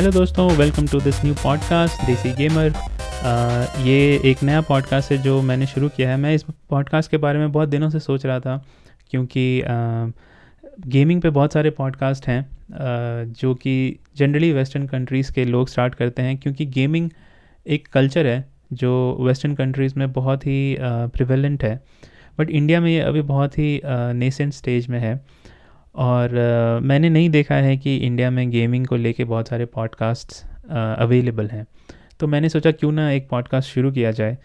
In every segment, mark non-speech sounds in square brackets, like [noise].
Hello दोस्तों welcome to this new podcast Desi gamer ये एक नया पॉडकास्ट है जो मैंने शुरू किया है। मैं इस पॉडकास्ट के बारे में बहुत दिनों से सोच रहा था, क्योंकि गेमिंग पे बहुत सारे पॉडकास्ट हैं जो कि जनरली वेस्टर्न कंट्रीज़ के लोग स्टार्ट करते हैं, क्योंकि गेमिंग एक कल्चर है, जो वेस्टर्न कंट्रीज़ में बहुत ही प्रिवेलेंट है। बट इंडिया में ये अभी बहुत ही नेसेंट स्टेज में है। और uh, मैंने नहीं देखा है कि इंडिया में गेमिंग को लेके बहुत सारे पॉडकास्ट्स अवेलेबल हैं। तो मैंने सोचा क्यों ना एक पॉडकास्ट शुरू किया जाए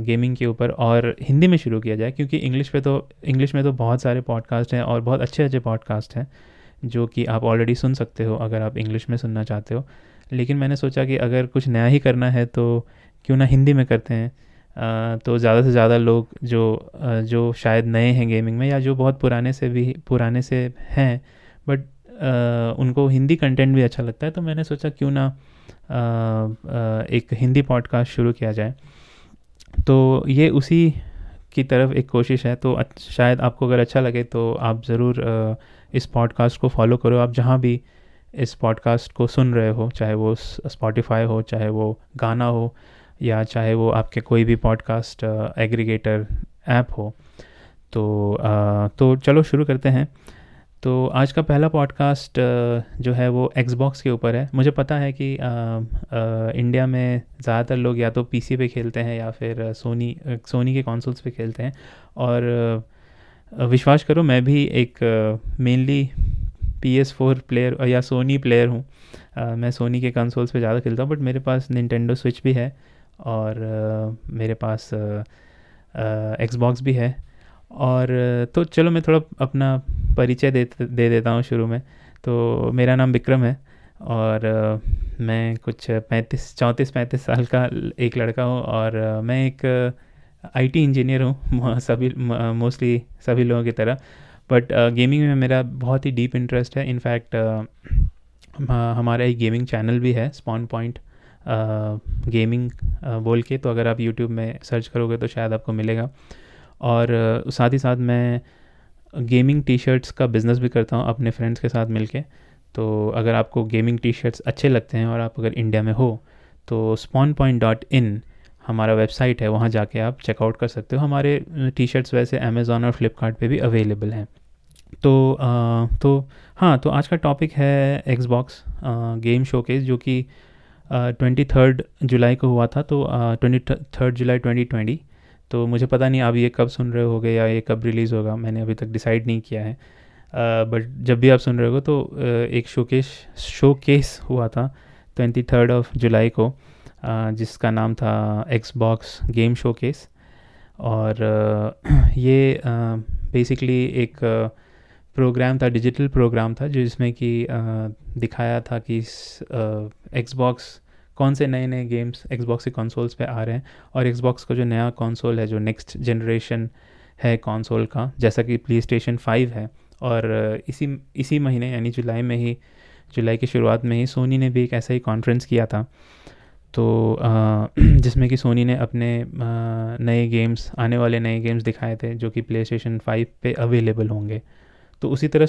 गेमिंग के ऊपर और हिंदी में शुरू किया जाए क्योंकि इंग्लिश पे तो इंग्लिश में तो बहुत सारे पॉडकास्ट हैं और बहुत अच्छे अच्छे पॉडकास्ट हैं जो कि आप ऑलरेडी सुन सकते हो अगर आप इंग्लिश में सुनना चाहते हो। लेकिन मैंने सोचा कि अगर कुछ नया ही करना है तो क्यों ना हिंदी में करते हैं। तो ज़्यादा से ज़्यादा लोग जो जो शायद नए हैं गेमिंग में या जो बहुत पुराने से भी, पुराने से हैं बट उनको हिंदी कंटेंट भी अच्छा लगता है तो मैंने सोचा क्यों ना एक हिंदी पॉडकास्ट शुरू किया जाए। तो ये उसी की तरफ़ एक कोशिश है तो शायद आपको अगर अच्छा लगे तो आप ज़रूर इस पॉडकास्ट को फॉलो करो। आप जहाँ भी इस पॉडकास्ट को सुन रहे हो, चाहे वो स्पॉटिफाई हो, चाहे वो गाना हो या चाहे वो आपके कोई भी पॉडकास्ट एग्रीगेटर ऐप हो। तो आ, तो चलो शुरू करते हैं। तो आज का पहला पॉडकास्ट जो है वो एक्सबॉक्स के ऊपर है। मुझे पता है कि आ, आ, इंडिया में ज़्यादातर लोग या तो पीसी पे खेलते हैं या फिर सोनी सोनी के कॉन्सोल्स पे खेलते हैं। और विश्वास करो मैं भी एक mainly P S four player या सोनी प्लेयर हूँ। मैं सोनी के कंसोल्स पे ज़्यादा खेलता हूँ बट मेरे पास निन्टेंडो स्विच भी है। और मेरे पास एक्सबॉक्स भी है। और तो चलो मैं थोड़ा अपना परिचय दे दे देता हूँ शुरू में। तो मेरा नाम विक्रम है और मैं कुछ पैंतीस, चौंतीस, पैंतीस साल का एक लड़का हूँ और मैं एक आईटी इंजीनियर हूँ [laughs] सभी मोस्टली सभी लोगों की तरह। बट गेमिंग में मेरा बहुत ही डीप इंटरेस्ट है। इनफैक्ट हमारा एक गेमिंग चैनल भी है स्पॉन पॉइंट गेमिंग बोल के तो अगर आप यूट्यूब में सर्च करोगे तो शायद आपको मिलेगा। और साथ ही साथ मैं गेमिंग टी शर्ट्स का बिज़नेस भी करता हूँ अपने फ्रेंड्स के साथ मिलके। तो अगर आपको गेमिंग टी शर्ट्स अच्छे लगते हैं और आप अगर इंडिया में हो तो स्पॉन पॉइंट डॉट इन हमारा वेबसाइट है वहाँ जाके आप चेकआउट कर सकते हो। हमारे टी शर्ट्स वैसे अमेज़ोन और फ्लिपकार्ट भी अवेलेबल हैं। तो आ, तो हाँ तो आज का टॉपिक है एक्सबॉक्स गेम शोकेस जो कि ट्वेंटी थर्ड जुलाई को हुआ था तो twenty third July twenty twenty तो मुझे पता नहीं आप ये कब सुन रहे होगे या ये कब रिलीज़ होगा, मैंने अभी तक डिसाइड नहीं किया है। बट जब भी आप सुन रहे हो तो एक शोकेश शो केस हुआ था ट्वेंटी थर्ड ऑफ़ जुलाई को जिसका नाम था Xbox game showcase और [clears throat] ये बेसिकली एक प्रोग्राम था डिजिटल प्रोग्राम था जिसमें कि दिखाया था कि एक्सबॉक्स कौन से नए नए गेम्स एक्सबॉक्स के कंसोल्स पे आ रहे हैं? और एक्सबॉक्स का जो नया कंसोल है, जो नेक्स्ट जनरेशन है कंसोल का, जैसा कि प्ले स्टेशन फाइव है, और इसी इसी महीने, यानी जुलाई में ही, जुलाई की शुरुआत में ही सोनी ने भी एक ऐसा ही कॉन्फ्रेंस किया था। तो [clears throat] जिसमें कि सोनी ने अपने नए गेम्स आने वाले नए गेम्स दिखाए थे, जो कि प्ले स्टेशन फाइव पर अवेलेबल होंगे। तो उसी तरह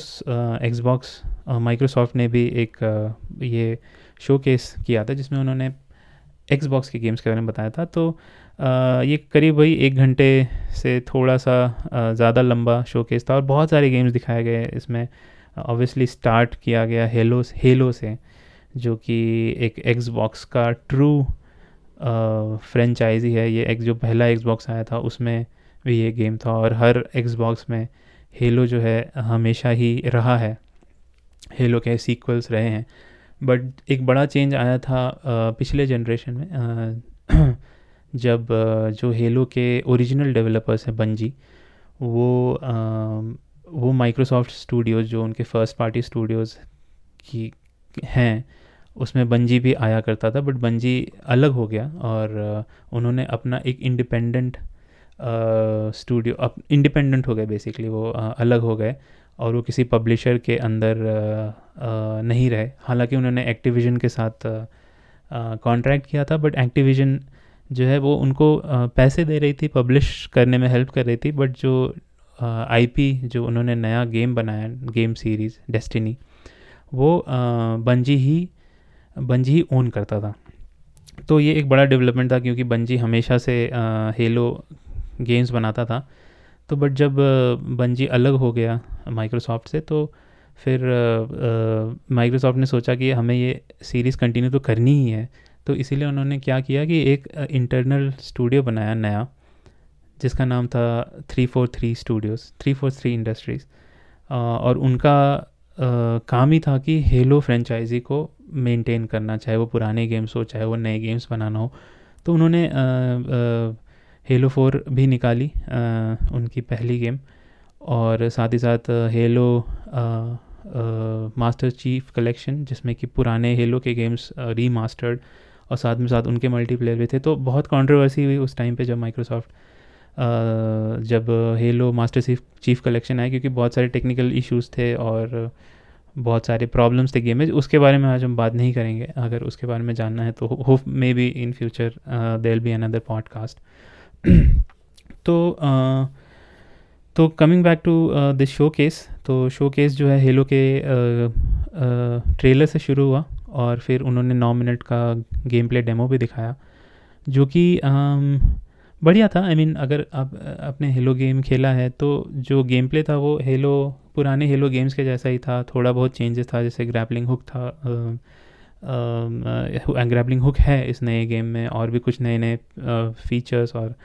एक्सबॉक्स माइक्रोसॉफ्ट ने भी एक ये शो केस किया था, जिसमें उन्होंने एक्सबॉक्स के गेम्स के बारे में बताया था। तो ये करीब वही एक घंटे से थोड़ा सा ज़्यादा लंबा शो केस था और बहुत सारे गेम्स दिखाए गए इसमें। ऑब्वियसली स्टार्ट किया गया हेलो हेलो से, जो कि एक एक्सबॉक्स का ट्रू फ्रेंचाइजी है ये एक जो पहला एक्सबॉक्स आया था, उसमें भी ये गेम था और हर एक्सबॉक्स में हेलो जो है, हमेशा ही रहा है। हेलो के सीक्वल्स रहे हैं। बट एक बड़ा चेंज आया था पिछले जनरेशन में [clears throat] जब जो हेलो के ओरिजिनल डेवलपर्स हैं बंजी वो वो माइक्रोसॉफ्ट स्टूडियोज़ जो उनके फ़र्स्ट पार्टी स्टूडियोज़ की, हैं, उसमें बंजी भी आया करता था बट बंजी अलग हो गया और उन्होंने अपना एक इंडिपेंडेंट स्टूडियो इंडिपेंडेंट हो गए बेसिकली वो अलग हो गए। और वो किसी पब्लिशर के अंदर नहीं रहे। हालाँकि उन्होंने एक्टिविजन के साथ कॉन्ट्रैक्ट किया था बट एक्टिविजन जो है वो उनको पैसे दे रही थी पब्लिश करने में हेल्प कर रही थी बट जो आईपी जो उन्होंने नया गेम बनाया गेम सीरीज़ डेस्टिनी वो बंजी ही बंजी ही ओन करता था। तो ये एक बड़ा डेवलपमेंट था, क्योंकि बंजी हमेशा से हेलो गेम्स बनाता था। तो बट जब बंजी अलग हो गया माइक्रोसॉफ्ट से तो फिर माइक्रोसॉफ्ट ने सोचा कि हमें ये सीरीज़ कंटिन्यू तो करनी ही है। तो इसीलिए उन्होंने क्या किया कि एक इंटरनल स्टूडियो बनाया नया जिसका नाम था three four three studios three four three industries और उनका आ, काम ही था कि हेलो फ्रेंचाइजी को मेंटेन करना चाहे वो पुराने गेम्स हो चाहे वो नए गेम्स बनाना हो। तो उन्होंने हेलो फोर भी निकाली आ, उनकी पहली गेम और साथ ही साथ हेलो मास्टर चीफ कलेक्शन जिसमें कि पुराने हेलो के गेम्स रीमास्टर्ड और साथ में साथ उनके मल्टीप्लेयर भी थे। तो बहुत कंट्रोवर्सी हुई उस टाइम पे जब माइक्रोसॉफ्ट जब Halo Master Chief Chief collection आया क्योंकि बहुत सारे टेक्निकल इश्यूज़ थे और बहुत सारे प्रॉब्लम्स थे गेम में। उसके बारे में आज हम बात नहीं करेंगे। अगर उसके बारे में जानना है तो hope maybe in future there be another podcast तो uh, तो coming back to this showcase तो शो केस जो है हेलो के ट्रेलर से शुरू हुआ और फिर उन्होंने नौ मिनट का गेम प्ले डेमो भी दिखाया जो कि बढ़िया था। आई I मीन mean, अगर आप अपने हेलो गेम खेला है तो जो गेम प्ले था वो हेलो पुराने हेलो गेम्स के जैसा ही था। थोड़ा बहुत चेंजेस था जैसे ग्रैपलिंग हुक था ग्रैपलिंग हुक है इस नए गेम में और भी कुछ नए नए फीचर्स और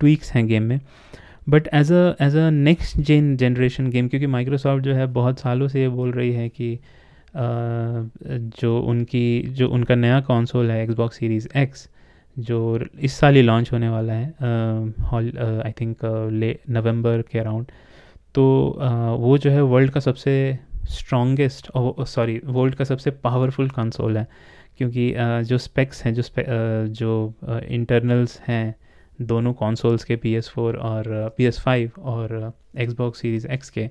ट्वीक्स हैं गेम में। But as a as a next gen generation game क्योंकि माइक्रोसॉफ्ट जो है बहुत सालों से ये बोल रही है कि जो उनकी जो उनका नया कॉन्सोल है एक्सबॉक्स सीरीज़ एक्स जो इस साल ही लॉन्च होने वाला है हॉल आई थिंक ले नवंबर के अराउंड तो uh, वो जो है वर्ल्ड का सबसे स्ट्रॉन्गेस्ट सॉरी वर्ल्ड का सबसे पावरफुल कंसोल है। क्योंकि जो स्पेक्स हैं, जो जो इंटरनल्स हैं, दोनों कंसोल्स के पी एस फोर और पी एस फाइव और एक्सबॉक्स सीरीज़ एक्स के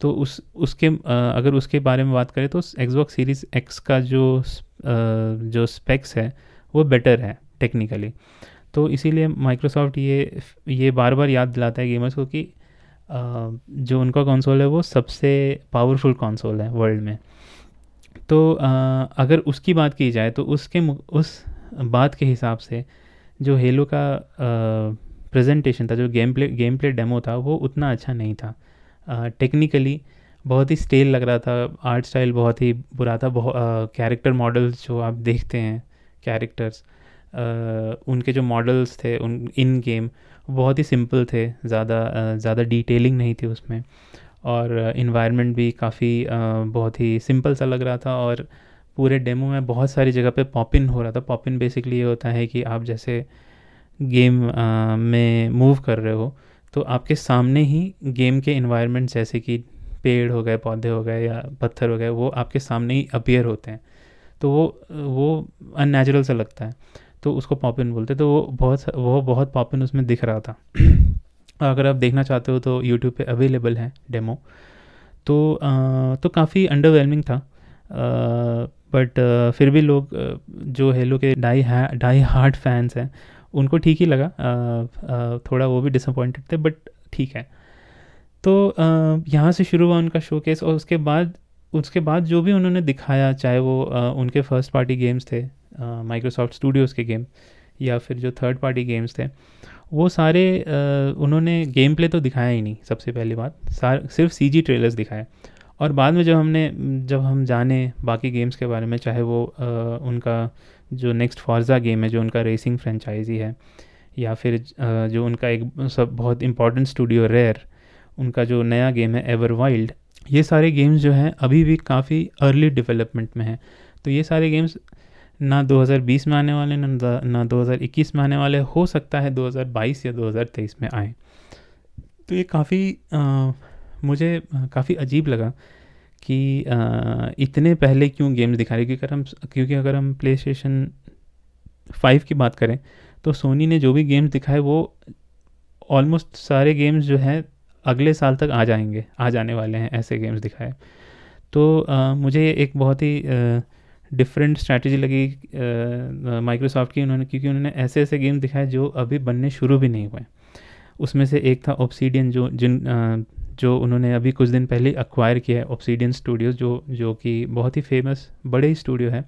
तो उस, उसके अगर उसके बारे में बात करें तो एक्सबॉक्स सीरीज़ एक्स का जो जो स्पेक्स है, वो बेटर है टेक्निकली तो इसीलिए माइक्रोसॉफ्ट ये ये बार बार याद दिलाता है गेमर्स को कि जो उनका कंसोल है वो सबसे पावरफुल कंसोल है वर्ल्ड में। तो अगर उसकी बात की जाए तो उसके उस बात के हिसाब से जो हेलो का प्रेजेंटेशन था, जो gameplay gameplay demo था, वो उतना अच्छा नहीं था। टेक्निकली बहुत ही स्टेल लग रहा था आर्ट स्टाइल बहुत ही बुरा था बहुत कैरेक्टर मॉडल्स जो आप देखते हैं कैरेक्टर्स उनके जो मॉडल्स थे, उन इन गेम बहुत ही सिंपल थे, ज़्यादा ज़्यादा डिटेलिंग नहीं थी उसमें। और इन्वायरमेंट भी काफ़ी बहुत ही सिंपल सा लग रहा था और पूरे डेमो में बहुत सारी जगह पे पॉपिन हो रहा था। पॉपिन बेसिकली ये होता है कि आप जैसे गेम में मूव कर रहे हो तो आपके सामने ही गेम के इन्वायरमेंट जैसे कि पेड़ हो गए, पौधे हो गए या पत्थर हो गए, वो आपके सामने ही अपियर होते हैं। तो वो वो अननेचुरल सा लगता है। तो उसको पॉपिन बोलते तो वो बहुत वो बहुत पॉपिन उसमें दिख रहा था। अगर आप देखना चाहते हो तो यूट्यूब पे अवेलेबल है डेमो तो आ, तो काफ़ी अंडरवेलमिंग था। बट फिर भी लोग जो हेलो के डाई डाई हार्ड फैंस हैं उनको ठीक ही लगा। आ, आ, थोड़ा वो भी डिसअपॉइंटेड थे बट ठीक है। तो यहाँ से शुरू हुआ उनका शो केस और उसके बाद उसके बाद जो भी उन्होंने दिखाया चाहे वो उनके फ़र्स्ट पार्टी गेम्स थे माइक्रोसॉफ्ट स्टूडियोज़ के गेम या फिर जो थर्ड पार्टी गेम्स थे वो सारे आ, उन्होंने गेम प्ले तो दिखाया ही नहीं सबसे पहली बात। सिर्फ़ सी जी ट्रेलर्स दिखाए। और बाद में जब हमने जब हम जाने बाकी गेम्स के बारे में चाहे वो आ, उनका जो नेक्स्ट फॉर्जा गेम है जो उनका रेसिंग फ्रेंचाइजी है या फिर आ, जो उनका एक सब बहुत इंपॉर्टेंट स्टूडियो रेयर उनका जो नया गेम है एवर वाइल्ड ये सारे गेम्स जो हैं अभी भी काफ़ी अर्ली डेवलपमेंट में हैं। तो ये सारे गेम्स ना 2020 में आने वाले ना ना 2021 में आने वाले हो सकता है 2022 या 2023 में आए। तो ये काफ़ी मुझे काफ़ी अजीब लगा कि आ, इतने पहले क्यों गेम्स दिखा रहे क्योंकि अगर हम क्योंकि अगर हम प्ले स्टेशन फाइव की बात करें तो सोनी ने जो भी गेम्स दिखाए वो ऑलमोस्ट सारे गेम्स जो हैं अगले साल तक आ जाएँगे आ जाने वाले हैं ऐसे गेम्स दिखाए। तो आ, मुझे एक बहुत ही डिफरेंट स्ट्रैटेजी लगी माइक्रोसॉफ्ट की उन्होंने क्योंकि उन्होंने ऐसे ऐसे गेम दिखाए जो अभी बनने शुरू भी नहीं हुए। उसमें से एक था ऑप्सीडियन जो जिन आ, जो उन्होंने अभी कुछ दिन पहले अक्वायर किया है ऑप्सीडियन स्टूडियोज जो जो कि बहुत ही फ़ेमस बड़े ही स्टूडियो है।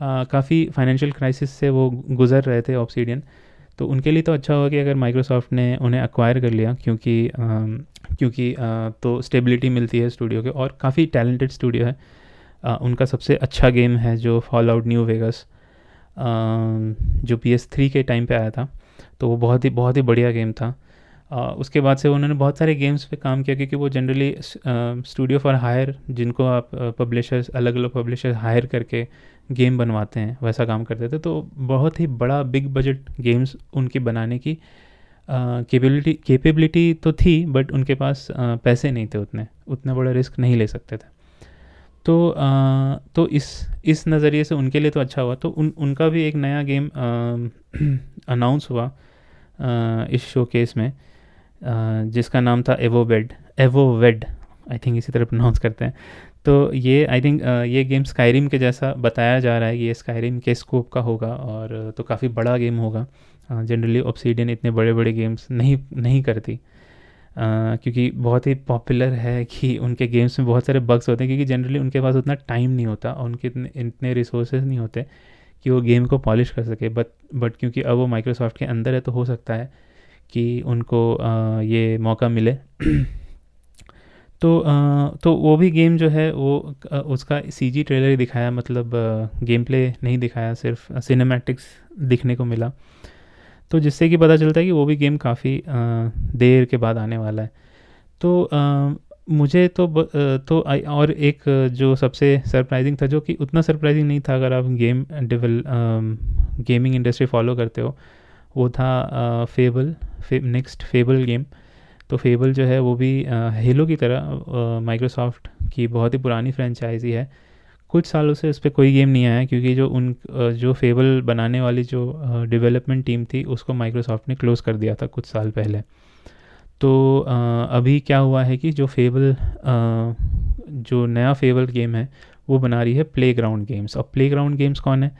काफ़ी फाइनेंशियल क्राइसिस से वो गुज़र रहे थे ऑप्सीडियन तो उनके लिए तो अच्छा होगा कि अगर माइक्रोसॉफ्ट ने उन्हें अक्वायर कर लिया क्योंकि आ, क्योंकि आ, तो स्टेबिलिटी मिलती है स्टूडियो के और काफ़ी टैलेंटेड स्टूडियो है। उनका सबसे अच्छा गेम है जो फॉल आउट न्यू वेगस जो पी एस थ्री के टाइम पे आया था। तो वो बहुत ही बहुत ही बढ़िया गेम था। उसके बाद से उन्होंने बहुत सारे गेम्स पे काम किया क्योंकि वो जनरली स्टूडियो फॉर हायर जिनको आप पब्लिशर्स अलग अलग पब्लिशर्स हायर करके गेम बनवाते हैं, वैसा काम करते थे। तो बहुत ही बड़ा बिग बजट गेम्स उनकी बनाने की कैपेबिलिटी केपेबिलिटी तो थी बट उनके पास पैसे नहीं थे उतने। उतना बड़ा रिस्क नहीं ले सकते थे। तो आ, तो इस इस नज़रिए से उनके लिए तो अच्छा हुआ। तो उन उनका भी एक नया गेम अनाउंस [clears throat] हुआ आ, इस शो केस में आ, जिसका नाम था एवो बेड एवो वेड आई थिंक इसी तरह प्रोनाउंस करते हैं। तो ये आई थिंक ये गेम स्काईरिम के जैसा बताया जा रहा है कि ये स्काईरिम के स्कोप का होगा और तो काफ़ी बड़ा गेम होगा। जनरली ऑप्सीडियन इतने बड़े बड़े गेम्स नहीं नहीं करती। क्योंकि बहुत ही पॉपुलर है कि उनके गेम्स में बहुत सारे बग्स होते हैं क्योंकि जनरली उनके पास उतना टाइम नहीं होता और उनके इतने इतने रिसोर्सेज नहीं होते कि वो गेम को पॉलिश कर सके। बट बट क्योंकि अब वो माइक्रोसॉफ्ट के अंदर है तो हो सकता है कि उनको uh, ये मौका मिले। [clears throat] तो आ, तो वो भी गेम जो है वो उसका सी जी ट्रेलर ही दिखाया मतलब गेम प्ले नहीं दिखाया सिर्फ़ सिनेमैटिक्स दिखने को मिला। तो जिससे कि पता चलता है कि वो भी गेम काफ़ी देर के बाद आने वाला है। तो मुझे तो तो और एक जो सबसे सरप्राइजिंग था जो कि उतना सरप्राइजिंग नहीं था अगर आप गेम डेवल गेमिंग इंडस्ट्री फॉलो करते हो वो था फेबल फे, नेक्स्ट फेबल गेम तो फेबल जो है वो भी हेलो की तरह माइक्रोसॉफ्ट की बहुत ही पुरानी फ्रेंचाइजी है। कुछ सालों से उस पर कोई गेम नहीं आया क्योंकि जो उन जो फेबल बनाने वाली जो डेवलपमेंट टीम थी, उसको माइक्रोसॉफ्ट ने क्लोज़ कर दिया था कुछ साल पहले। तो अभी क्या हुआ है कि जो फेबल जो नया फेबल गेम है, वो बना रही है प्ले ग्राउंड गेम्स और प्ले ग्राउंड गेम्स कौन है?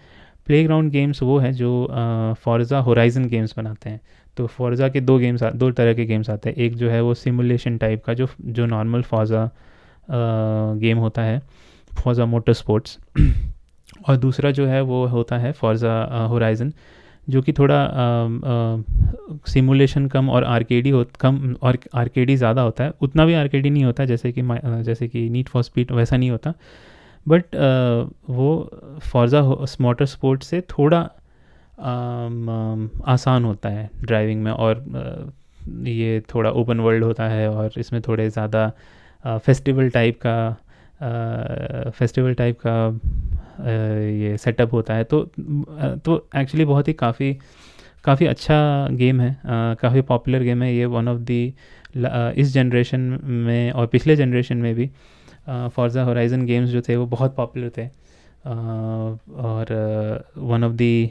प्ले ग्राउंड गेम्स वो है जो फॉर्जा होराइजन गेम्स बनाते हैं। तो फॉर्जा के दो गेम्स दो तरह के गेम्स आते हैं। एक जो है वो सिमुलेशन टाइप का, जो जो नॉर्मल फॉर्जा गेम होता है। फॉर्जा मोटर स्पोर्ट्स और दूसरा जो है वो होता है फॉर्जा होराइजन जो कि थोड़ा सिमुलेशन कम और आरकेडी हो, कम, और आरकेडी ज़्यादा होता है। उतना भी आरकेडी नहीं होता, जैसे कि जैसे कि नीट फॉर स्पीड वैसा नहीं होता। बट वो फॉर्जा मोटर स्पोर्ट से थोड़ा आसान होता है ड्राइविंग में और ये थोड़ा ओपन वर्ल्ड होता है और इसमें थोड़े ज़्यादा फेस्टिवल टाइप का फेस्टिवल टाइप का ये सेटअप होता है। तो तो एक्चुअली बहुत ही काफ़ी काफ़ी अच्छा गेम है। काफ़ी पॉपुलर गेम है ये वन ऑफ़ दी इस जनरेशन में और पिछले जनरेशन में भी। फॉर्जा होराइजन गेम्स जो थे वो बहुत पॉपुलर थे। और one of the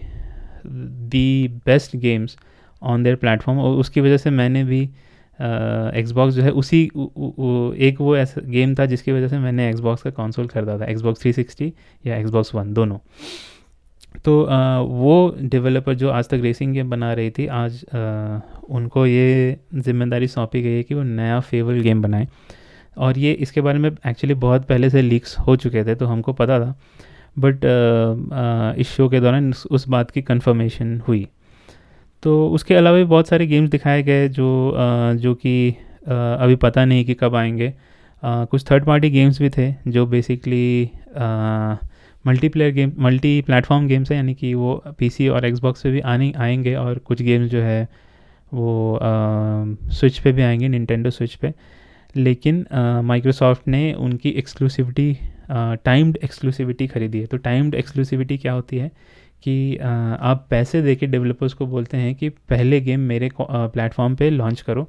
the best games on their platform और उसकी वजह से मैंने भी एक्सबॉक्स जो है उसी उ, उ, उ, एक वो ऐसा गेम था जिसकी वजह से मैंने एक्सबॉक्स का कंसोल खरीदा था एक्सबॉक्स 360 या एक्सबॉक्स वन दोनों। तो आ, वो डेवलपर जो आज तक रेसिंग गेम बना रही थी आज आ, उनको ये ज़िम्मेदारी सौंपी गई है कि वो नया फेवल गेम बनाए। और ये इसके बारे में एक्चुअली बहुत पहले से लीक्स हो चुके थे तो हमको पता था। बट इस शो के दौरान उस बात की कंफर्मेशन हुई। तो उसके अलावा भी बहुत सारे गेम्स दिखाए गए जो जो कि अभी पता नहीं कि कब आएँगे। कुछ थर्ड पार्टी गेम्स भी थे जो basically multiplayer game multi platform games हैं, यानी कि वो पीसी और एक्सबॉक्स पे भी आने, आएँगे और कुछ गेम्स जो है वो स्विच पे भी आएँगे निन्टेंडो स्विच पे। लेकिन माइक्रोसॉफ्ट ने उनकी एक्सक्लूसिविटी टाइम्ड एक्सक्लूसिविटी खरीदी है। तो टाइम्ड एक्सक्लूसिविटी क्या होती है? कि आप पैसे दे के डेवलपर्स को बोलते हैं कि पहले गेम मेरे प्लेटफॉर्म पे लॉन्च करो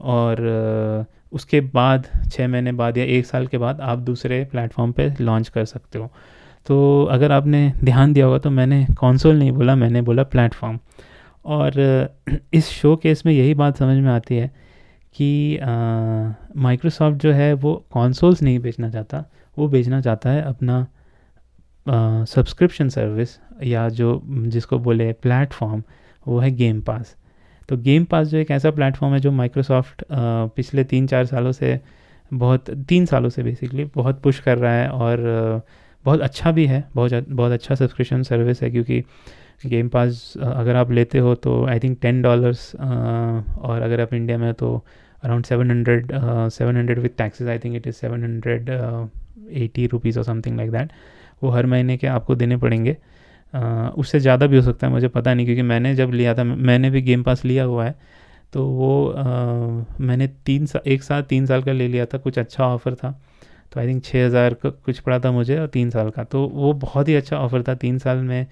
और उसके बाद छः महीने बाद या एक साल के बाद आप दूसरे प्लेटफॉर्म पे लॉन्च कर सकते हो। तो अगर आपने ध्यान दिया होगा तो मैंने कौनसोल नहीं बोला, मैंने बोला प्लेटफॉर्म और इस शो केस में यही बात समझ में आती है कि माइक्रोसॉफ्ट जो है वो कॉन्सोल्स नहीं बेचना चाहता, वो बेचना चाहता है अपना सब्सक्रिप्शन सर्विस या जो जिसको बोले प्लेटफॉर्म वो है गेम पास तो गेम पास जो एक ऐसा प्लेटफॉर्म है जो माइक्रोसॉफ्ट पिछले तीन चार सालों से बहुत, तीन सालों से बेसिकली बहुत पुश कर रहा है और बहुत अच्छा भी है, बहुत बहुत अच्छा सब्सक्रिप्शन सर्विस है क्योंकि गेम पास अगर आप लेते हो तो आई थिंक टेन डॉलर्स और अगर आप इंडिया में तो around seven hundred seven hundred with taxes I think it is seven hundred eighty rupees और समथिंग लाइक दैट वो हर महीने के आपको देने पड़ेंगे। उससे ज़्यादा भी हो सकता है मुझे पता नहीं क्योंकि मैंने जब लिया था मैंने भी गेम पास लिया हुआ है तो वो आ, मैंने तीन सा एक साल तीन साल का ले लिया था कुछ अच्छा ऑफ़र था। तो आई थिंक छः हज़ार का कुछ पड़ा था मुझे और तीन साल का। तो वो बहुत ही अच्छा ऑफ़र था तीन साल में।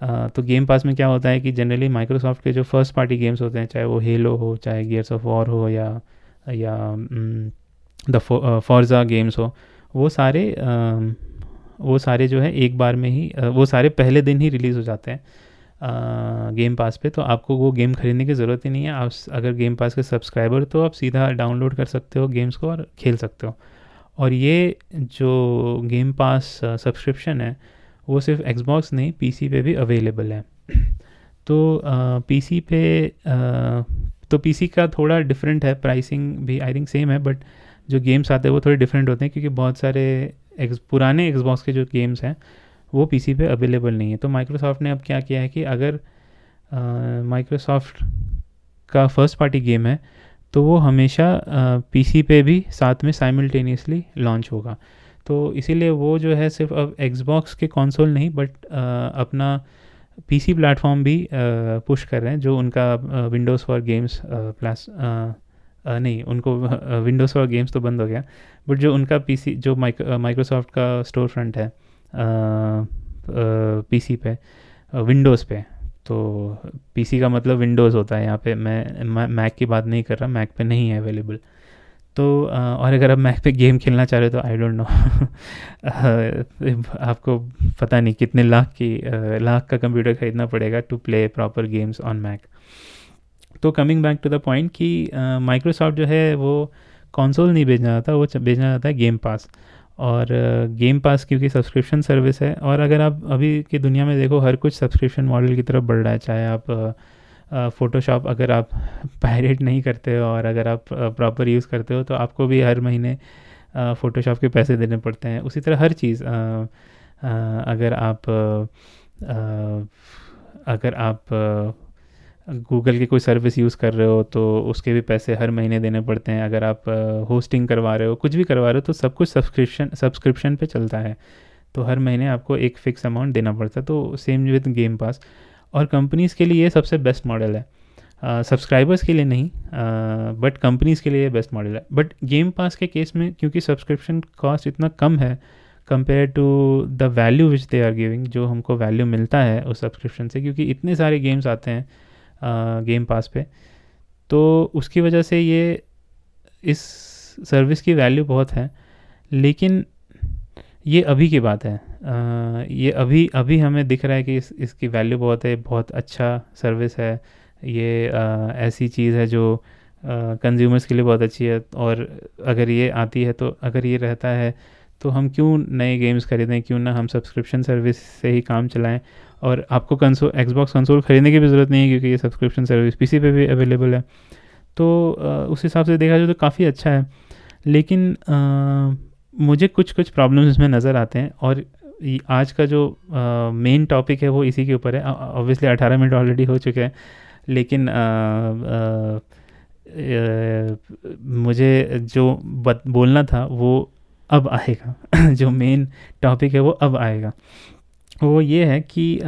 आ, तो गेम पास में क्या होता है कि जनरली माइक्रोसॉफ्ट के जो फ़र्स्ट पार्टी गेम्स होते हैं चाहे वो हेलो हो चाहे गियर्स ऑफ़ वॉर हो या या द फॉर्जा गेम्स हो वो सारे आ, वो सारे जो है एक बार में ही वो सारे पहले दिन ही रिलीज़ हो जाते हैं गेम पास पे। तो आपको वो गेम खरीदने की ज़रूरत ही नहीं है। आप अगर गेम पास के सब्सक्राइबर तो आप सीधा डाउनलोड कर सकते हो गेम्स को और खेल सकते हो। और ये जो गेम पास सब्सक्रिप्शन है वो सिर्फ़ एक्सबॉक्स नहीं पीसी पे भी अवेलेबल है। [clears throat] तो पीसी पे आ, तो पीसी का थोड़ा डिफरेंट है प्राइसिंग भी आई थिंक सेम है बट जो गेम्स आते हैं वो थोड़े डिफरेंट होते हैं क्योंकि बहुत सारे एक्स पुराने एक्सबॉक्स के जो गेम्स हैं, वो पीसी पे अवेलेबल नहीं है। तो माइक्रोसॉफ्ट ने अब क्या किया है कि अगर माइक्रोसॉफ्ट का फ़र्स्ट पार्टी गेम है तो वो हमेशा पीसी पे भी साथ में साइमल्टेनियसली लॉन्च होगा। तो इसीलिए वो जो है सिर्फ़ अब एक्सबॉक्स के कंसोल नहीं बट अपना पीसी प्लेटफॉर्म भी पुश कर रहे हैं, जो उनका विंडोज़ फॉर गेम्स प्लस नहीं, उनको विंडोज़ फॉर गेम्स तो बंद हो गया बट जो उनका पीसी जो माइक्रोसॉफ्ट का स्टोर फ्रंट है पीसी पे विंडोज़ पे तो पीसी का मतलब विंडोज़ होता है, यहाँ पे मैं मैक की बात नहीं कर रहा मैक पे नहीं है अवेलेबल तो और अगर आप मैक पे गेम खेलना चाह रहे हो तो आई डोंट नो आपको पता नहीं कितने लाख की लाख का कंप्यूटर खरीदना पड़ेगा to play proper games on Mac तो coming back to the point कि माइक्रोसॉफ्ट जो है वो कंसोल नहीं भेजना चाहता, वो भेजना चाहता है गेम पास और गेम पास क्योंकि सब्सक्रिप्शन सर्विस है और अगर आप अभी की दुनिया में देखो, हर कुछ सब्सक्रिप्शन मॉडल की तरफ़ बढ़ रहा है, चाहे आप फ़ोटोशॉप अगर आप [laughs] पायरेट नहीं करते हो और अगर आप प्रॉपर यूज़ करते हो तो आपको भी हर महीने फ़ोटोशॉप के पैसे देने पड़ते हैं। उसी तरह हर चीज़ अगर आप अगर आप गूगल की कोई सर्विस यूज़ कर रहे हो तो उसके भी पैसे हर महीने देने पड़ते हैं। अगर आप होस्टिंग करवा रहे हो कुछ भी करवा रहे हो तो सब कुछ सब्सक्रिप्शन सब्सक्रिप्शन पे चलता है। तो हर महीने आपको एक फ़िक्स अमाउंट देना पड़ता है तो सेम विद गेम पास और कंपनीज़ के लिए ये सबसे बेस्ट मॉडल है। सब्सक्राइबर्स uh, के लिए नहीं बट uh, कंपनीज़ के लिए ये बेस्ट मॉडल है। बट गेम पास के केस में क्योंकि सब्सक्रिप्शन कॉस्ट इतना कम है compare to the value which they are giving जो हमको वैल्यू मिलता है उस सब्सक्रिप्शन से क्योंकि इतने सारे गेम्स आते हैं गेम पास पे। तो उसकी वजह से ये इस सर्विस की वैल्यू बहुत है लेकिन ये अभी की बात है। आ, ये अभी अभी हमें दिख रहा है कि इस इसकी वैल्यू बहुत है बहुत अच्छा सर्विस है। ये आ, ऐसी चीज़ है जो कंज्यूमर्स के लिए बहुत अच्छी है और अगर ये आती है तो अगर ये रहता है तो हम क्यों नए गेम्स खरीदें क्यों ना हम सब्सक्रिप्शन सर्विस से ही काम चलाएँ? और आपको कंसोल एक्सबॉक्स कंसोल ख़रीदने की भी ज़रूरत नहीं है क्योंकि ये सब्सक्रिप्शन सर्विस पीसी पे भी अवेलेबल है। तो उस हिसाब से देखा जाए तो काफ़ी अच्छा है। लेकिन आ, मुझे कुछ कुछ प्रॉब्लम्स इसमें नज़र आते हैं और आज का जो मेन टॉपिक है वो इसी के ऊपर है। ऑब्वियसली अठारह मिनट ऑलरेडी हो चुके हैं लेकिन आ, आ, मुझे जो बोलना था वो अब आएगा। [laughs] जो मेन टॉपिक है वो अब आएगा। वो ये है कि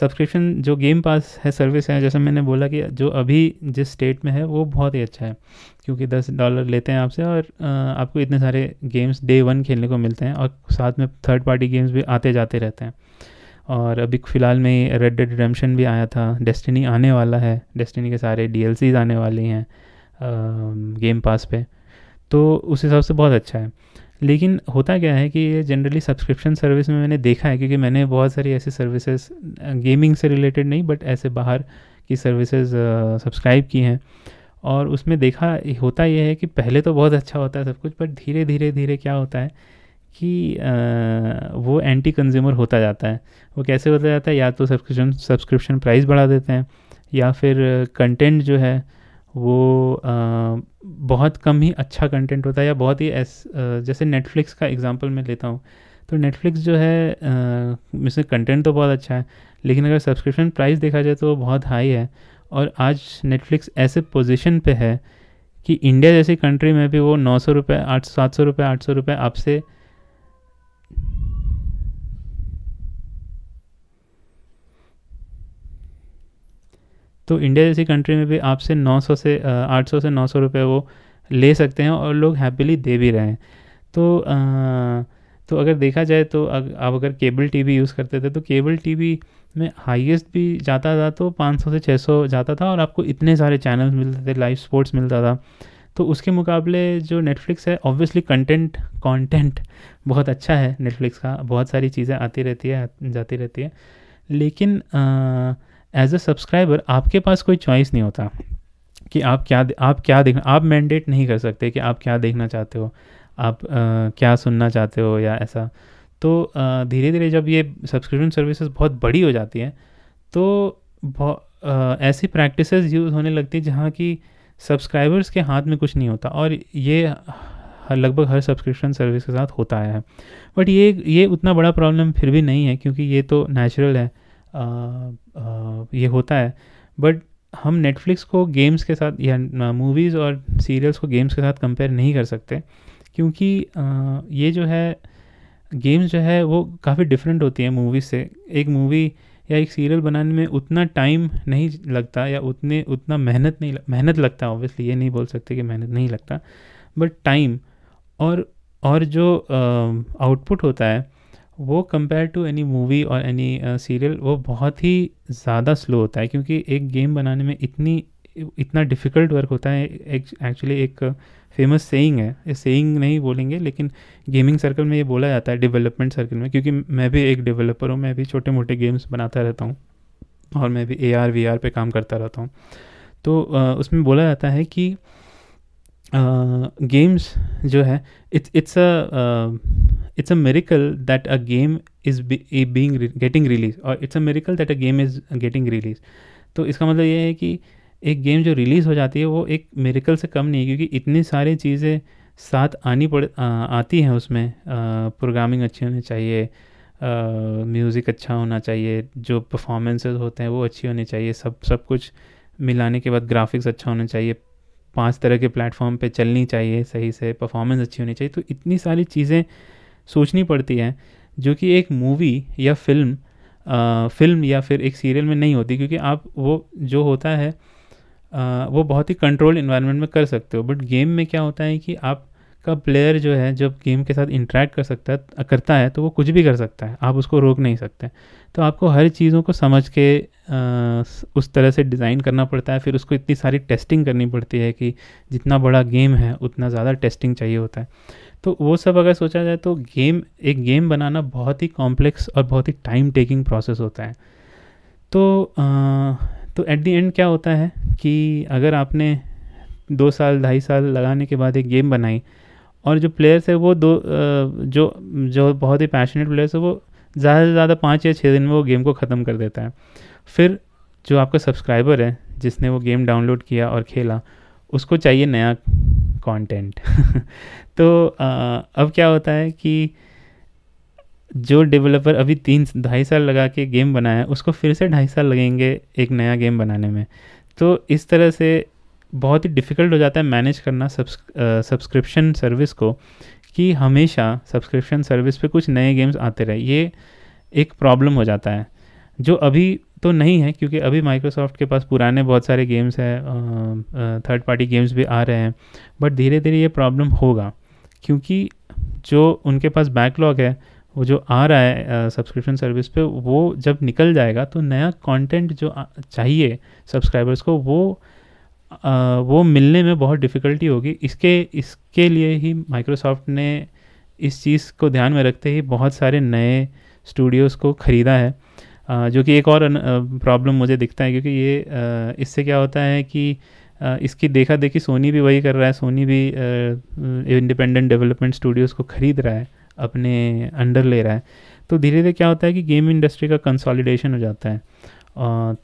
सब्सक्रिप्शन जो गेम पास है सर्विस है, जैसे मैंने बोला कि जो अभी जिस स्टेट में है, वो बहुत ही अच्छा है। क्योंकि दस डॉलर लेते हैं आपसे और आपको इतने सारे गेम्स डे वन खेलने को मिलते हैं और साथ में थर्ड पार्टी गेम्स भी आते जाते रहते हैं। और अभी फ़िलहाल में रेड डेड रिडेम्पशन भी आया था। डेस्टिनी आने वाला है। डेस्टिनी के सारे डी आने वाले हैं गेम पास पे। तो उस हिसाब से बहुत अच्छा है। लेकिन होता क्या है कि ये जनरली सब्सक्रिप्शन सर्विस में मैंने देखा है क्योंकि मैंने बहुत सारी ऐसी सर्विसेज़ गेमिंग से रिलेटेड नहीं बट ऐसे बाहर की सर्विसेज़ सब्सक्राइब की हैं। और उसमें देखा होता यह है कि पहले तो बहुत अच्छा होता है सब कुछ बट धीरे धीरे धीरे क्या होता है कि आ, वो एंटी कंज्यूमर होता जाता है। वो कैसे होता जाता है? या तो सब्सक्रिप्शन सब्सक्रिप्शन प्राइस बढ़ा देते हैं या फिर कंटेंट जो है वो आ, बहुत कम ही अच्छा कंटेंट होता है या बहुत ही एस जैसे नेटफ्लिक्स का एग्जांपल मैं लेता हूँ। तो नेटफ्लिक्स जो है इसमें कंटेंट तो बहुत अच्छा है लेकिन अगर सब्सक्रिप्शन प्राइस देखा जाए तो वो बहुत हाई है। और आज नेटफ्लिक्स ऐसे पोजीशन पे है कि इंडिया जैसी कंट्री में भी वो नौ सौ रुपये आठ सात सौ रुपये आठ सौ रुपये आपसे तो इंडिया जैसी कंट्री में भी आपसे 900 से 800 से 900 रुपए वो ले सकते हैं और लोग हैप्पीली दे भी रहे हैं। तो आ, तो अगर देखा जाए तो अग, आप अगर केबल टीवी यूज़ करते थे तो केबल टीवी में हाईएस्ट भी जाता था तो 500 से 600 जाता था और आपको इतने सारे चैनल्स मिलते थे लाइव स्पोर्ट्स मिलता था। तो उसके मुकाबले जो नेटफ्लिक्स है ऑब्वियसली कंटेंट कंटेंट बहुत अच्छा है नेटफ्लिक्स का बहुत सारी चीज़ें आती रहती है जाती रहती है। लेकिन आ, एज अ सब्सक्राइबर आपके पास कोई चॉइस नहीं होता कि आप क्या आप क्या देखना आप मैंडेट नहीं कर सकते कि आप क्या देखना चाहते हो आप आ, क्या सुनना चाहते हो या ऐसा। तो धीरे धीरे जब ये सब्सक्रिप्शन सर्विसेज़ बहुत बड़ी हो जाती हैं तो ऐसी प्रैक्टिस यूज़ होने लगती है जहाँ की सब्सक्राइबर्स के हाथ में कुछ नहीं होता और ये लगभग हर सब्सक्रिप्शन सर्विस के साथ होता आया है। बट ये ये उतना बड़ा प्रॉब्लम फिर भी नहीं है क्योंकि ये तो नेचुरल है। ये होता है। बट हम नेटफ्लिक्स को गेम्स के साथ या मूवीज़ और सीरियल्स को गेम्स के साथ कंपेयर नहीं कर सकते। क्योंकि ये जो है गेम्स जो है, वो काफ़ी डिफरेंट होती है मूवी से। एक मूवी या एक सीरियल बनाने में उतना टाइम नहीं लगता या उतने, उतना मेहनत नहीं मेहनत लगता ऑब्वियसली ये नहीं बोल सकते कि मेहनत नहीं लगता। बट टाइम और और जो आउटपुट होता है वो कंपेयर टू एनी मूवी और एनी सीरियल वो बहुत ही ज़्यादा स्लो होता है क्योंकि एक गेम बनाने में इतनी इतना डिफ़िकल्ट वर्क होता है एक्चुअली एक फ़ेमस सेइंग है। ये सेइंग नहीं बोलेंगे लेकिन गेमिंग सर्कल में ये बोला जाता है डेवलपमेंट सर्कल में क्योंकि मैं भी एक डेवलपर हूँ मैं भी छोटे मोटे गेम्स बनाता रहता हूँ और मैं भी ए आर वी आर पर काम करता रहता हूँ। तो uh, उसमें बोला जाता है कि गेम्स uh, जो है it's it's a miracle that a game is be, being re, getting released or it's a miracle that a game is getting released. तो इसका मतलब ये है कि एक गेम जो रिलीज़ हो जाती है वो एक मेरिकल से कम नहीं है क्योंकि इतनी सारी चीज़ें साथ आनी पड़ आ, आती हैं उसमें। प्रोग्रामिंग अच्छी होनी चाहिए म्यूज़िक अच्छा होना चाहिए जो परफॉर्मेंसेस होते हैं वो अच्छी होनी चाहिए सब सब कुछ मिलाने के बाद ग्राफिक्स अच्छा होना चाहिए पाँच तरह के प्लेटफॉर्म पे चलनी चाहिए सही से परफॉर्मेंस अच्छी होनी चाहिए तो इतनी सारी चीज़ें सोचनी पड़ती हैं जो कि एक मूवी या फ़िल्म आ, फ़िल्म या फिर एक सीरियल में नहीं होती क्योंकि आप वो जो होता है आ, वो बहुत ही कंट्रोल इन्वायरमेंट में कर सकते हो। बट गेम में क्या होता है कि आप का प्लेयर जो है जब गेम के साथ इंटरेक्ट कर सकता है करता है तो वो कुछ भी कर सकता है। आप उसको रोक नहीं सकते। तो आपको हर चीज़ों को समझ के आ, उस तरह से डिज़ाइन करना पड़ता है। फिर उसको इतनी सारी टेस्टिंग करनी पड़ती है कि जितना बड़ा गेम है उतना ज़्यादा टेस्टिंग चाहिए होता है। तो वो सब अगर सोचा जाए तो गेम एक गेम बनाना बहुत ही कॉम्प्लेक्स और बहुत ही टाइम टेकिंग प्रोसेस होता है। तो आ, तो एट दी एंड क्या होता है कि अगर आपने दो साल ढाई साल लगाने के बाद एक गेम बनाई और जो प्लेयर्स है वो दो जो जो बहुत ही पैशनेट प्लेयर्स है वो ज़्यादा से ज़्यादा पाँच या छः दिन में वो गेम को ख़त्म कर देता है। फिर जो आपका सब्सक्राइबर है जिसने वो गेम डाउनलोड किया और खेला उसको चाहिए नया कंटेंट [laughs] तो आ, अब क्या होता है कि जो डेवलपर अभी तीन ढाई साल लगा के गेम बनाया उसको फिर से ढाई साल लगेंगे एक नया गेम बनाने में। तो इस तरह से बहुत ही डिफ़िकल्ट हो जाता है मैनेज करना सब्सक्रिप्शन सर्विस को कि हमेशा सब्सक्रिप्शन सर्विस पे कुछ नए गेम्स आते रहे। ये एक प्रॉब्लम हो जाता है, जो अभी तो नहीं है, क्योंकि अभी माइक्रोसॉफ्ट के पास पुराने बहुत सारे गेम्स हैं थर्ड पार्टी गेम्स भी आ रहे हैं बट धीरे धीरे ये प्रॉब्लम होगा, क्योंकि जो उनके पास बैकलॉग है, वो जो आ रहा है सब्सक्रिप्शन सर्विस पे, वो जब निकल जाएगा तो नया कंटेंट जो चाहिए सब्सक्राइबर्स को, वो वो मिलने में बहुत डिफ़िकल्टी होगी। इसके इसके लिए ही माइक्रोसॉफ्ट ने इस चीज़ को ध्यान में रखते ही बहुत सारे नए स्टूडियोज़ को ख़रीदा है। आ, जो कि एक और प्रॉब्लम मुझे दिखता है क्योंकि ये आ, इससे क्या होता है कि इसकी देखा देखी सोनी भी वही कर रहा है। सोनी भी इंडिपेंडेंट डेवलपमेंट स्टूडियोज़ को ख़रीद रहा है अपने अंडर ले रहा है। तो धीरे धीरे क्या होता है कि गेम इंडस्ट्री का कंसोलिडेशन हो जाता है।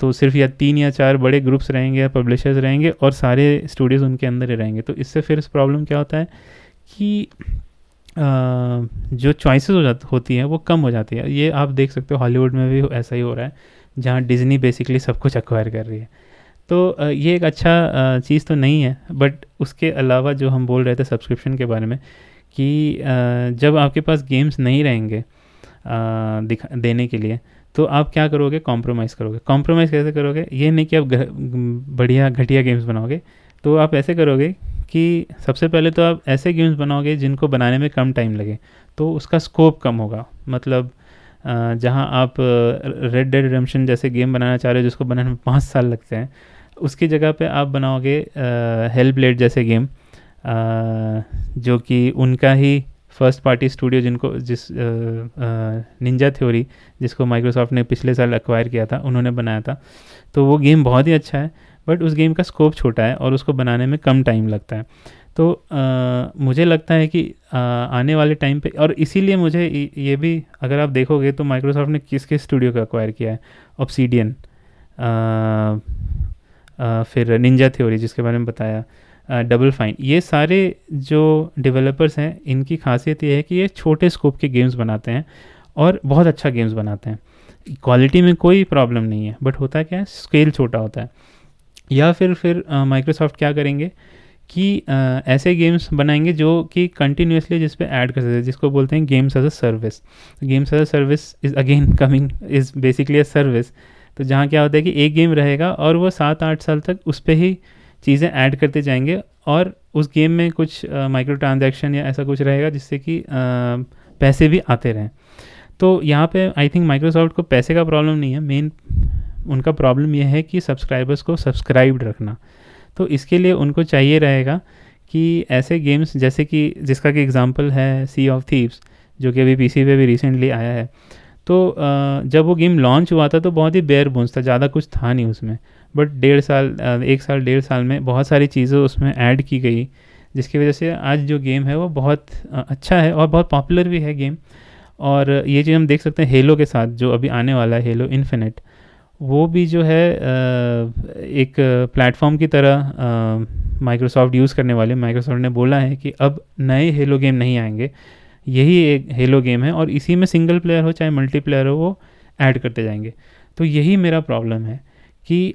तो सिर्फ़ या तीन या चार बड़े ग्रुप्स रहेंगे या पब्लिशर्स रहेंगे और सारे स्टूडियोज़ उनके अंदर ही रहेंगे। तो इससे फिर इस प्रॉब्लम क्या होता है कि जो चॉइसेस हो जाती, होती हैं, वो कम हो जाती है। ये आप देख सकते हो हॉलीवुड में भी ऐसा ही हो रहा है, जहाँ डिज्नी बेसिकली सब कुछ अक्वायर कर रही है। तो ये एक अच्छा चीज़ तो नहीं है बट उसके अलावा जो हम बोल रहे थे सब्सक्रिप्शन के बारे में, कि जब आपके पास गेम्स नहीं रहेंगे दिखा, देने के लिए तो आप क्या करोगे? कॉम्प्रोमाइज़ करोगे। कॉम्प्रोमाइज़ कैसे करोगे? ये नहीं कि आप बढ़िया घटिया गेम्स बनाओगे। तो आप ऐसे करोगे कि सबसे पहले तो आप ऐसे गेम्स बनाओगे जिनको बनाने में कम टाइम लगे। तो उसका स्कोप कम होगा। मतलब जहाँ आप रेड डेड रिडम्पशन जैसे गेम बनाना चाह रहे हो जिसको बनाने में पाँच साल लगते हैं उसकी जगह पे आप बनाओगे हेल ब्लेड जैसे गेम आ, जो कि उनका ही फ़र्स्ट पार्टी स्टूडियो जिनको जिस निंजा थ्योरी जिसको माइक्रोसॉफ्ट ने पिछले साल एक्वायर किया था उन्होंने बनाया था। तो वो गेम बहुत ही अच्छा है बट उस गेम का स्कोप छोटा है और उसको बनाने में कम टाइम लगता है। तो आ, मुझे लगता है कि आ, आने वाले टाइम पे और इसीलिए मुझे ये भी अगर आप देखोगे तो माइक्रोसॉफ्ट ने किस किस स्टूडियो का एक्वायर किया है? ऑप्सीडियन फिर निंजा थ्योरी जिसके बारे में बताया। डबल फाइन ये सारे जो डेवलपर्स हैं इनकी खासियत ये है कि ये छोटे स्कोप के गेम्स बनाते हैं और बहुत अच्छा गेम्स बनाते हैं। क्वालिटी में कोई प्रॉब्लम नहीं है बट होता क्या है स्केल छोटा होता है। या फिर फिर माइक्रोसॉफ्ट क्या करेंगे कि आ, ऐसे गेम्स बनाएँगे जो कि कंटिन्यूसली जिस पे ऐड कर सकते हैं जिसको बोलते हैं games as a service games as a service is again coming is basically a service तो जहाँ क्या होता है कि एक गेम रहेगा और वो सात आठ साल तक उस पर ही चीज़ें ऐड करते जाएँगे और उस गेम में कुछ माइक्रो ट्रांजेक्शन या ऐसा कुछ रहेगा जिससे कि पैसे भी आते रहें। तो यहाँ पे आई थिंक माइक्रोसॉफ्ट को पैसे का प्रॉब्लम नहीं है। मेन उनका प्रॉब्लम यह है कि सब्सक्राइबर्स को सब्सक्राइब्ड रखना। तो इसके लिए उनको चाहिए रहेगा कि ऐसे गेम्स जैसे कि, जिसका कि एग्ज़ाम्पल है सी ऑफ़ थीव्स जो कि अभी पीसी पे भी रिसेंटली आया है। तो जब वो गेम लॉन्च हुआ था तो बहुत ही बेयर बोन्स था, ज़्यादा कुछ था नहीं उसमें। बट डेढ़ साल एक साल, डेढ़ साल में बहुत सारी चीज़ें उसमें ऐड की गई, जिसकी वजह से आज जो गेम है वो बहुत अच्छा है और बहुत पॉपुलर भी है गेम। और ये चीज़ हम देख सकते हैं हेलो के साथ, जो अभी आने वाला है हेलो इन्फिनिट वो भी जो है एक प्लेटफॉर्म की तरह माइक्रोसॉफ्ट यूज़ करने वाले। माइक्रोसॉफ्ट ने बोला है कि अब नए हेलो गेम नहीं आएँगे। यही एक हेलो गेम है और इसी में सिंगल प्लेयर हो, चाहे मल्टीप्लेयर हो, वो ऐड करते जाएँगे। तो यही मेरा प्रॉब्लम है कि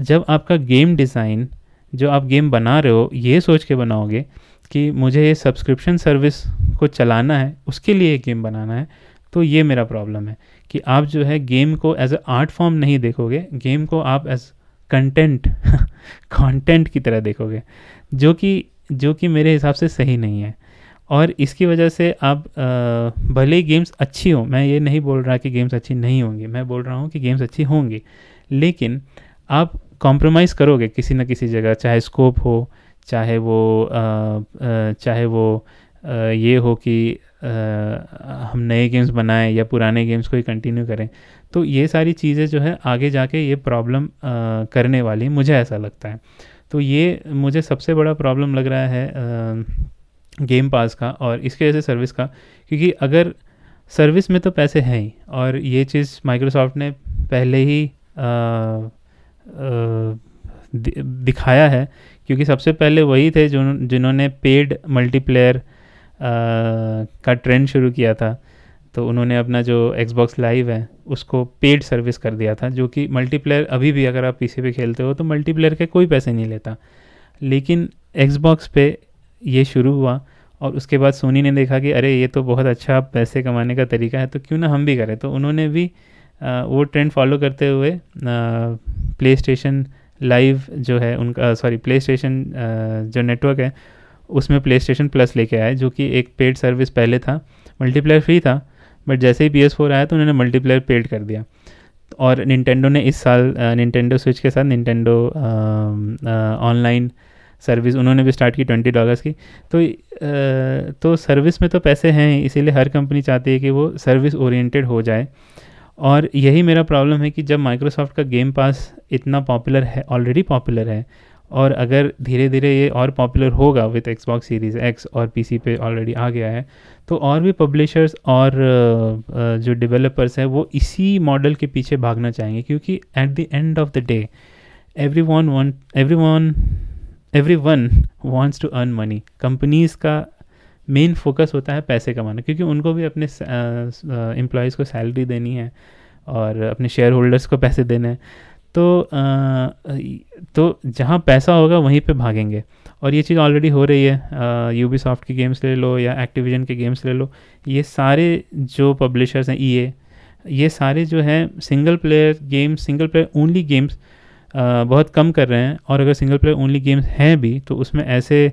जब आपका गेम डिज़ाइन जो आप गेम बना रहे हो, ये सोच के बनाओगे कि मुझे ये सब्सक्रिप्शन सर्विस को चलाना है, उसके लिए एक गेम बनाना है तो ये मेरा प्रॉब्लम है कि आप जो है गेम को एज अ आर्ट फॉर्म नहीं देखोगे गेम को आप एज कंटेंट कंटेंट की तरह देखोगे, जो कि जो कि मेरे हिसाब से सही नहीं है। और इसकी वजह से आप भले ही गेम्स अच्छी हो मैं ये नहीं बोल रहा कि गेम्स अच्छी नहीं होंगी मैं बोल रहा हूँ कि गेम्स अच्छी होंगी लेकिन आप कॉम्प्रोमाइज़ करोगे किसी न किसी जगह चाहे स्कोप हो चाहे वो आ, आ, चाहे वो आ, ये हो कि हम नए गेम्स बनाएँ या पुराने गेम्स को ही कंटिन्यू करें तो ये सारी चीज़ें जो है आगे जाके ये प्रॉब्लम करने वाली मुझे ऐसा लगता है। तो ये मुझे सबसे बड़ा प्रॉब्लम लग रहा है गेम पास का और इसके वजह से सर्विस का क्योंकि अगर सर्विस में तो पैसे हैं ही और ये चीज़ माइक्रोसॉफ्ट ने पहले ही आ, आ, दिखाया है क्योंकि सबसे पहले वही थे जो जिन्होंने पेड मल्टीप्लेयर का ट्रेंड शुरू किया था। तो उन्होंने अपना जो एक्सबॉक्स लाइव है उसको पेड सर्विस कर दिया था जो कि मल्टीप्लेयर अभी भी अगर आप पीसी पे खेलते हो तो मल्टीप्लेयर के कोई पैसे नहीं लेता। लेकिन एक्सबॉक्स पे ये शुरू हुआ और उसके बाद सोनी ने देखा कि अरे ये तो बहुत अच्छा पैसे कमाने का तरीका है तो क्यों ना हम भी करें। तो उन्होंने भी आ, वो ट्रेंड फॉलो करते हुए प्ले स्टेशन लाइव जो है उनका सॉरी प्ले स्टेशन जो नेटवर्क है उसमें प्ले स्टेशन प्लस लेके आए जो कि एक पेड सर्विस पहले था मल्टीप्लेयर फ्री था बट जैसे ही पी एस फोर आया तो उन्होंने मल्टीप्लेयर पेड कर दिया। और निन्टेंडो ने इस साल निन्टेंडो स्विच के साथ निन्टेंडो ऑनलाइन सर्विस उन्होंने भी स्टार्ट की ट्वेंटी डॉलर्स की। तो आ, तो सर्विस में तो पैसे हैं इसीलिए हर कंपनी चाहती है कि वो सर्विस ओरिएंटेड हो जाए। और यही मेरा प्रॉब्लम है कि जब माइक्रोसॉफ्ट का गेम पास इतना पॉपुलर है ऑलरेडी पॉपुलर है और अगर धीरे धीरे ये और पॉपुलर होगा विथ एक्सबॉक्स सीरीज़ एक्स और पीसी पे ऑलरेडी आ गया है तो और भी पब्लिशर्स और जो डेवलपर्स हैं वो इसी मॉडल के पीछे भागना चाहेंगे क्योंकि at the end of the day every one every one every one wants to earn money companies का मेन फोकस होता है पैसे कमाना क्योंकि उनको भी अपने एम्प्लॉयज़ को सैलरी देनी है और अपने शेयर होल्डर्स को पैसे देने हैं। तो आ, तो जहाँ पैसा होगा वहीं पे भागेंगे। और ये चीज़ ऑलरेडी हो रही है। यू बी सॉफ्ट के गेम्स ले लो या एक्टिविजन के गेम्स ले लो। ये सारे जो पब्लिशर्स हैं ई e ये सारे जो हैं single player games single player only games बहुत कम कर रहे हैं और अगर सिंगल प्लेयर ओनली गेम्स हैं भी तो उसमें ऐसे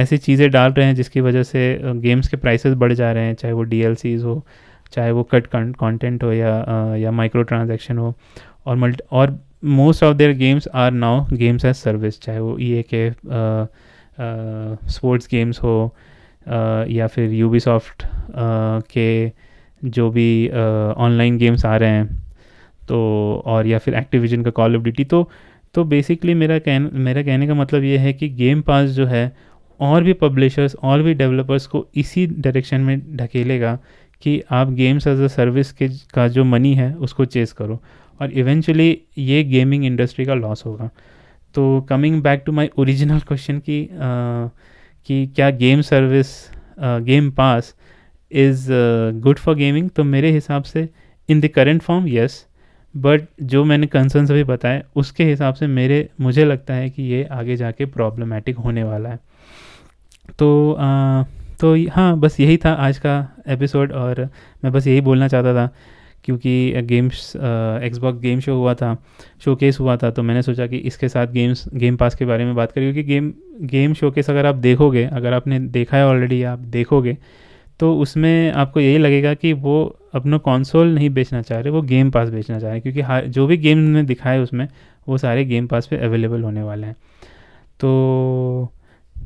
ऐसी चीज़ें डाल रहे हैं जिसकी वजह से गेम्स के प्राइसेस बढ़ जा रहे हैं, चाहे वो डी हो, चाहे वो कट कंटेंट हो या या माइक्रो ट्रांजेक्शन हो। और मल्टी और most of their games are now games as service चाहे वो ईए के स्पोर्ट्स गेम्स हो या फिर यू के जो भी ऑनलाइन गेम्स आ रहे हैं। तो और या फिर एक्टिविजन का कॉल ऑफ़ ड्यूटी तो तो बेसिकली मेरा कहन, मेरा कहने का मतलब ये है कि गेम पास जो है, और भी पब्लिशर्स और भी डेवलपर्स को इसी डायरेक्शन में ढकेलेगा कि आप गेम्स एज अ सर्विस के, का जो मनी है, उसको चेस करो। और इवेंचुअली ये गेमिंग इंडस्ट्री का लॉस होगा। तो coming back to my original question की कि क्या game service game pass is good for gaming तो मेरे हिसाब से in the current form yes but जो मैंने कंसर्न अभी बताए उसके हिसाब से मेरे मुझे लगता है कि ये आगे जाके प्रॉब्लमेटिक होने वाला है। तो आ, तो हाँ बस यही था आज का एपिसोड और मैं बस यही बोलना चाहता था क्योंकि गेम्स एक्सबॉक्स गेम शो हुआ था शोकेस हुआ था तो मैंने सोचा कि इसके साथ गेम्स गेम पास के बारे में बात करें क्योंकि गेम गेम शोकेस अगर आप देखोगे अगर आपने देखा है ऑलरेडी आप देखोगे तो उसमें आपको यही लगेगा कि वो अपना कॉन्सोल नहीं बेचना चाह रहे, वो गेम पास बेचना चाह रहे क्योंकि जो भी गेम ने दिखाए उसमें, वो सारे गेम पास पे अवेलेबल होने वाले हैं। तो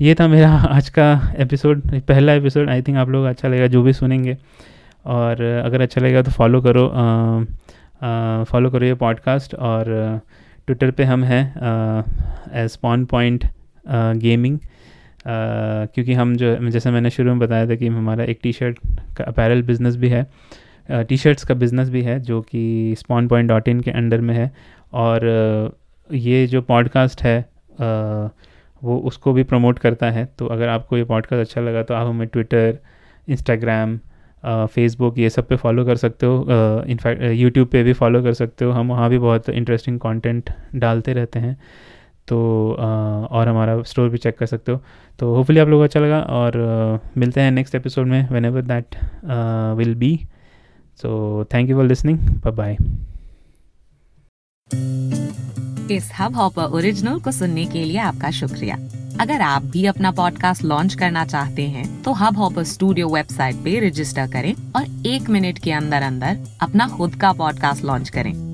ये था मेरा [laughs] आज का एपिसोड पहला एपिसोड आई थिंक आप लोग अच्छा लगेगा जो भी सुनेंगे। और अगर अच्छा लगेगा तो फॉलो करो फॉलो करो ये पॉडकास्ट और ट्विटर पे हम हैं एज पॉन पॉइंट गेमिंग क्योंकि हम जो, जैसे मैंने शुरू में बताया था कि हमारा एक टी शर्ट का अपैरल बिज़नेस भी है। टी शर्ट्स का बिज़नेस भी है, जो कि स्पॉन पॉइंट डॉट इन के अंडर में है। और ये जो पॉडकास्ट है वो उसको भी प्रमोट करता है। तो अगर आपको ये पॉडकास्ट अच्छा लगा तो आप हमें ट्विटर इंस्टाग्राम फेसबुक ये सब पे फॉलो कर सकते हो। इनफैक्ट यूट्यूब पे भी फॉलो कर सकते हो। हम वहाँ भी बहुत इंटरेस्टिंग कंटेंट डालते रहते हैं। तो और हमारा स्टोर भी चेक कर सकते हो। तो होपफुली आप लोगों को अच्छा लगा और मिलते हैं नेक्स्ट एपिसोड में whenever that will be so thank you for listening bye bye इस हब हॉपर ओरिजिनल को सुनने के लिए आपका शुक्रिया। अगर आप भी अपना पॉडकास्ट लॉन्च करना चाहते हैं तो हब हॉपर स्टूडियो वेबसाइट पे रजिस्टर करें और एक मिनट के अंदर अंदर अपना खुद का पॉडकास्ट लॉन्च करें।